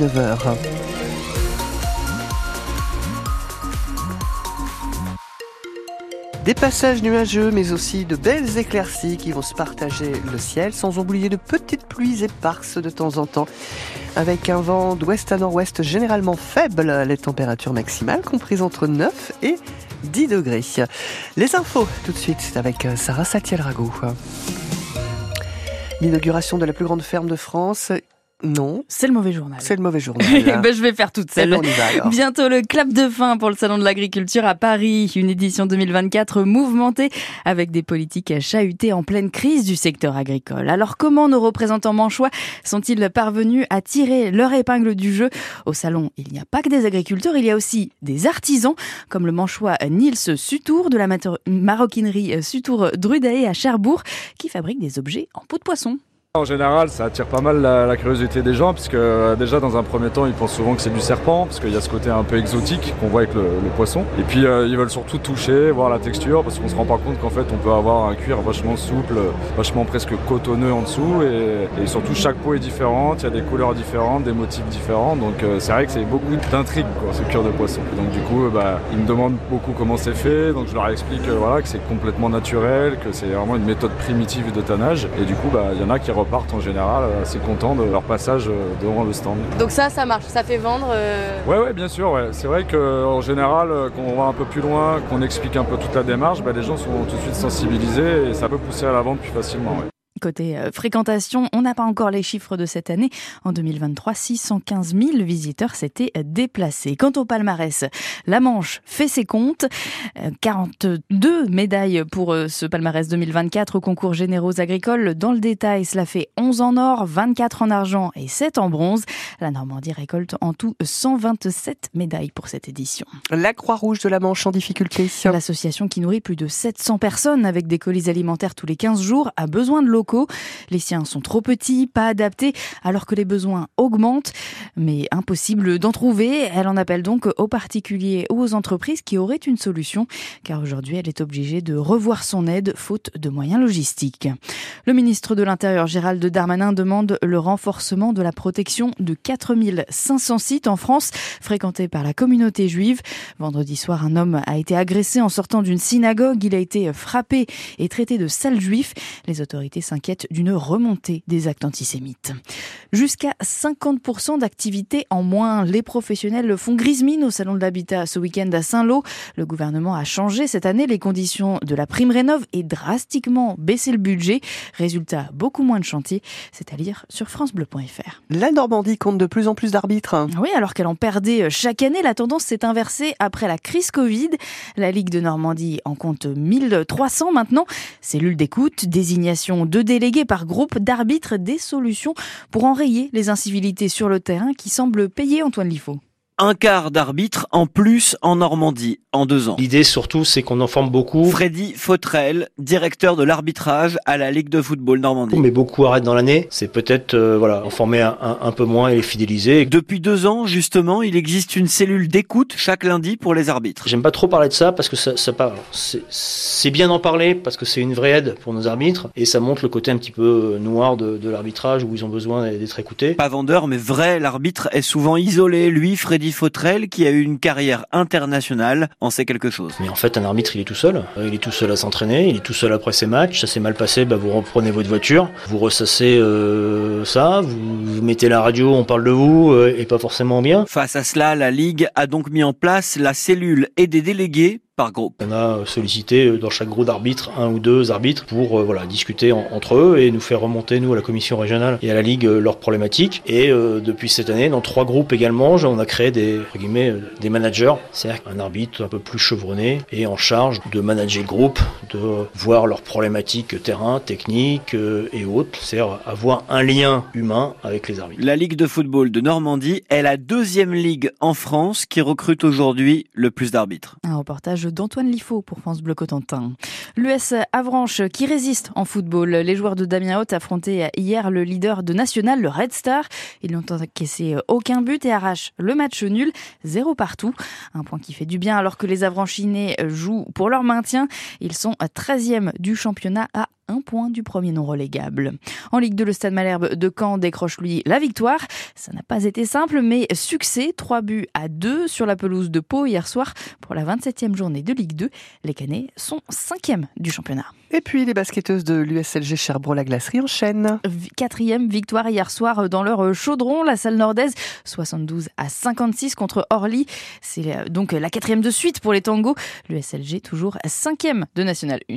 9h. Des passages nuageux, mais aussi de belles éclaircies qui vont se partager le ciel, sans oublier de petites pluies éparses de temps en temps. Avec un vent d'ouest à nord-ouest généralement faible, les températures maximales comprises entre 9 et 10 degrés. Les infos, tout de suite, avec Sarah Satiel-Rago. L'inauguration de la plus grande ferme de France non. C'est le mauvais journal. C'est le mauvais journal. ben, je vais faire toute seule. Bientôt le clap de fin pour le Salon de l'Agriculture à Paris. Une édition 2024 mouvementée avec des politiques chahutées en pleine crise du secteur agricole. Alors comment nos représentants manchois sont-ils parvenus à tirer leur épingle du jeu? Au Salon, il n'y a pas que des agriculteurs, il y a aussi des artisans comme le manchois Nils Sutour de la maroquinerie Sutour Drudae à Cherbourg qui fabrique des objets en peau de poisson. En général, ça attire pas mal la, curiosité des gens, puisque euh, déjà dans un premier temps, ils pensent souvent que c'est du serpent, parce qu'il y a ce côté un peu exotique qu'on voit avec le, poisson. Et puis euh, ils veulent surtout toucher, voir la texture, parce qu'on se rend pas compte qu'en fait on peut avoir un cuir vachement souple, vachement presque cotonneux en dessous, et, surtout chaque peau est différente, il y a des couleurs différentes, des motifs différents, donc euh, c'est vrai que c'est beaucoup d'intrigue ce cuir de poisson. Donc du coup, bah, ils me demandent beaucoup comment c'est fait, donc je leur explique voilà, que c'est complètement naturel, que c'est vraiment une méthode primitive de tannage, et du coup, bah, il y en a qui repartent en général euh, assez contents de leur passage euh, devant le stand. Donc ça, ça marche, ça fait vendre euh, Ouais, ouais, bien sûr. Ouais. C'est vrai qu'en général, quand on va un peu plus loin, qu'on explique un peu toute la démarche, bah, les gens sont tout de suite sensibilisés et ça peut pousser à la vente plus facilement. Côté euh, fréquentation, on n'a pas encore les chiffres de cette année. En 2023, 615 000 visiteurs s'étaient déplacés. Quant au palmarès, la Manche fait ses comptes. 42 euh, médailles pour euh, ce palmarès 2024 au concours généraux agricoles. Dans le détail, cela fait 11 en or, 24 en argent et 7 en bronze. La Normandie récolte en tout 127 médailles pour cette édition. La Croix-Rouge de la Manche en difficulté. L'association qui nourrit plus de 700 personnes avec des colis alimentaires tous les 15 jours a besoin de locaux les siens sont trop petits, pas adaptés, alors que les besoins augmentent, mais impossible d'en trouver. Elle en appelle donc aux particuliers ou aux entreprises qui auraient une solution, car aujourd'hui elle est obligée de revoir son aide faute de moyens logistiques. Le ministre de l'Intérieur Gérald Darmanin demande le renforcement de la protection de 4500 sites en France fréquentés par la communauté juive. Vendredi soir, un homme a été agressé en sortant d'une synagogue. Il a été frappé et traité de sale juif. Les autorités d'une remontée des actes antisémites. Jusqu'à 50% d'activité en moins. Les professionnels font grise mine au Salon de l'Habitat ce week-end à Saint-Lô. Le gouvernement a changé cette année les conditions de la prime rénov et drastiquement baissé le budget. Résultat, beaucoup moins de chantiers. C'est à lire sur francebleu.fr. La Normandie compte de plus en plus d'arbitres. Oui, alors qu'elle en perdait chaque année, la tendance s'est inversée après la crise Covid. La Ligue de Normandie en compte 1300 maintenant. Cellule d'écoute, désignation de délégués par groupe d'arbitres des solutions pour les incivilités sur le terrain qui semblent payer Antoine Liffaut un quart d'arbitre en plus en Normandie en deux ans. L'idée surtout, c'est qu'on en forme beaucoup. Freddy Fautrel, directeur de l'arbitrage à la Ligue de football Normandie. Mais beaucoup arrêtent dans l'année. C'est peut-être euh, voilà, en former un, un, peu moins et les fidéliser. Depuis deux ans, justement, il existe une cellule d'écoute chaque lundi pour les arbitres. J'aime pas trop parler de ça parce que ça, ça c'est bien d'en parler parce que c'est une vraie aide pour nos arbitres et ça montre le côté un petit peu noir de, de l'arbitrage où ils ont besoin d'être écoutés. Pas vendeur, mais vrai. L'arbitre est souvent isolé. Lui, Freddy Fautrel, qui a eu une carrière internationale, en sait quelque chose. Mais en fait, un arbitre, il est tout seul. Euh, il est tout seul à s'entraîner, il est tout seul après ses matchs. Ça s'est mal passé, bah, vous reprenez votre voiture, vous ressassez euh, ça, vous, mettez la radio, on parle de vous, euh, et pas forcément bien. Face à cela, la Ligue a donc mis en place la cellule et des délégués on a sollicité euh, dans chaque groupe d'arbitres un ou deux arbitres pour euh, voilà discuter entre eux et nous faire remonter nous à la commission régionale et à la ligue euh, leurs problématiques. Et depuis cette année, dans trois groupes également, on a créé des guillemets des managers, c'est-à-dire un arbitre un peu plus chevronné et en charge de manager le groupe, de voir leurs problématiques terrain, technique et autres, c'est-à-dire avoir un lien humain avec les arbitres. La Ligue de football de Normandie est la deuxième ligue en France qui recrute aujourd'hui le plus d'arbitres. Un reportage d'Antoine Liffaut pour France Bleu Cotentin. L'US Avranches qui résiste en football. Les joueurs de Damien Haute affrontaient hier le leader de National, le Red Star. Ils n'ont encaissé aucun but et arrachent le match nul, zéro partout. Un point qui fait du bien alors que les Avranchinés jouent pour leur maintien. Ils sont 13e du championnat à un point du premier non relégable. En Ligue 2, le Stade Malherbe de Caen décroche lui la victoire. Ça n'a pas été simple, mais succès, 3 buts à 2 sur la pelouse de Pau hier soir pour la 27e journée de Ligue 2. Les Canets sont 5e du championnat. Et puis les basketteuses de l'USLG Cherbourg-la-Glacerie enchaînent. Quatrième victoire hier soir dans leur chaudron, la salle nordaise, 72 à 56 contre Orly. C'est donc la quatrième de suite pour les tangos. L'USLG toujours cinquième de National 1.